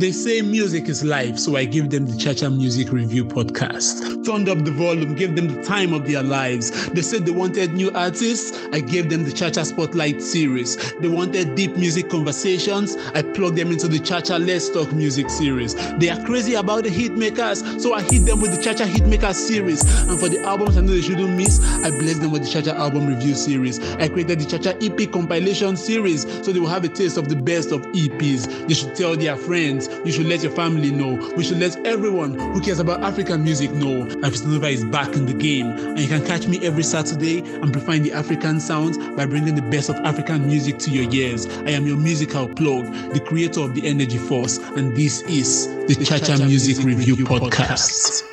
They say music is life, so I give them the Chacha Music Review podcast. Turned up the volume, gave them the time of their lives. They said they wanted new artists, I gave them the Chacha Spotlight series. They wanted deep music conversations, I plugged them into the Chacha Let's Talk music series. They are crazy about the hit makers, so I hit them with the Chacha Hitmakers series. And for the albums I know they shouldn't miss, I blessed them with the Chacha album review series. I created the Chacha EP compilation series, so they will have a taste of the best of EPs. They should tell their friends you should let your family know. We should let everyone who cares about African music know. Afis Tonova is back in the game, and you can catch me every Saturday and amplifying the African sounds by bringing the best of African music to your ears. I am your musical plug, the creator of the Energy Force, and this is the, Chacha, Chacha Music, Music Review, Review Podcast. Podcast.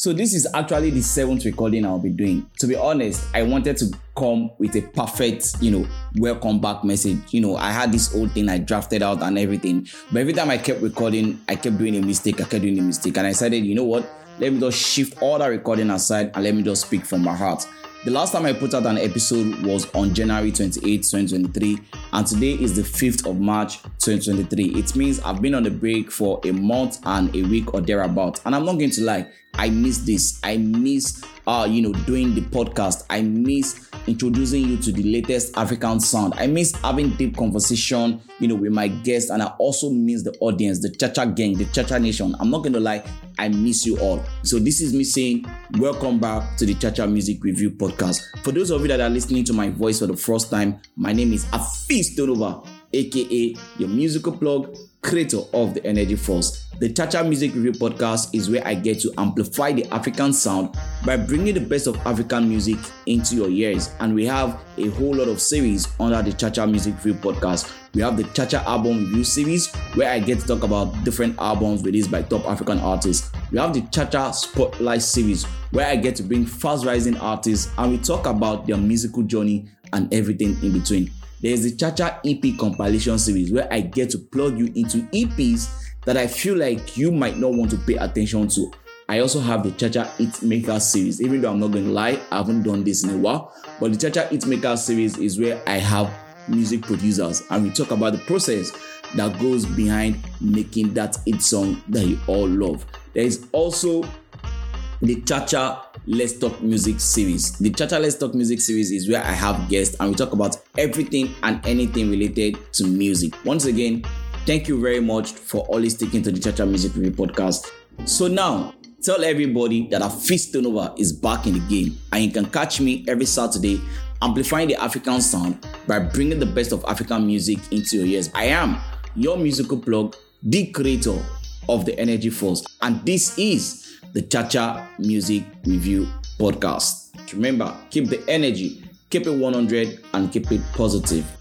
So this is actually the seventh recording I'll be doing. To be honest, I wanted to come with a perfect, you know, welcome back message. You know, I had this old thing I drafted out and everything. But every time I kept recording, I kept doing a mistake. I kept doing a mistake. And I decided, you know what? Let me just shift all that recording aside and let me just speak from my heart. The last time I put out an episode was on January 28, 2023, and today is the 5th of March 2023. It means I've been on the break for a month and a week or thereabout. And I'm not going to lie, I miss this. I miss uh, you know, doing the podcast. I miss introducing you to the latest African sound. I miss having deep conversation, you know, with my guests, and I also miss the audience, the Chacha gang, the Chacha nation. I'm not gonna lie, I miss you all. So this is me saying, welcome back to the Chacha Music Review Podcast. For those of you that are listening to my voice for the first time, my name is Afis Tonova, aka your musical plug creator of the Energy Force. The Chacha Music Review podcast is where I get to amplify the African sound by bringing the best of African music into your ears. And we have a whole lot of series under the Chacha Music Review podcast. We have the Chacha Album Review series where I get to talk about different albums released by top African artists. We have the Chacha Spotlight series where I get to bring fast rising artists and we talk about their musical journey and everything in between. There's the Chacha EP compilation series where I get to plug you into EPs that I feel like you might not want to pay attention to. I also have the Chacha Hit Maker series. Even though I'm not going to lie, I haven't done this in a while, but the Chacha Hit Maker series is where I have music producers and we talk about the process that goes behind making that hit song that you all love. There is also the Chacha Let's Talk Music series. The Chacha Let's Talk Music series is where I have guests and we talk about everything and anything related to music. Once again, thank you very much for always sticking to the Chacha Music Review podcast. So now, tell everybody that Afis Tonova is back in the game and you can catch me every Saturday amplifying the African sound by bringing the best of African music into your ears. I am your musical plug, the creator of the Energy Force, and this is the Chacha Music Review Podcast. Remember, keep the energy, keep it 100, and keep it positive.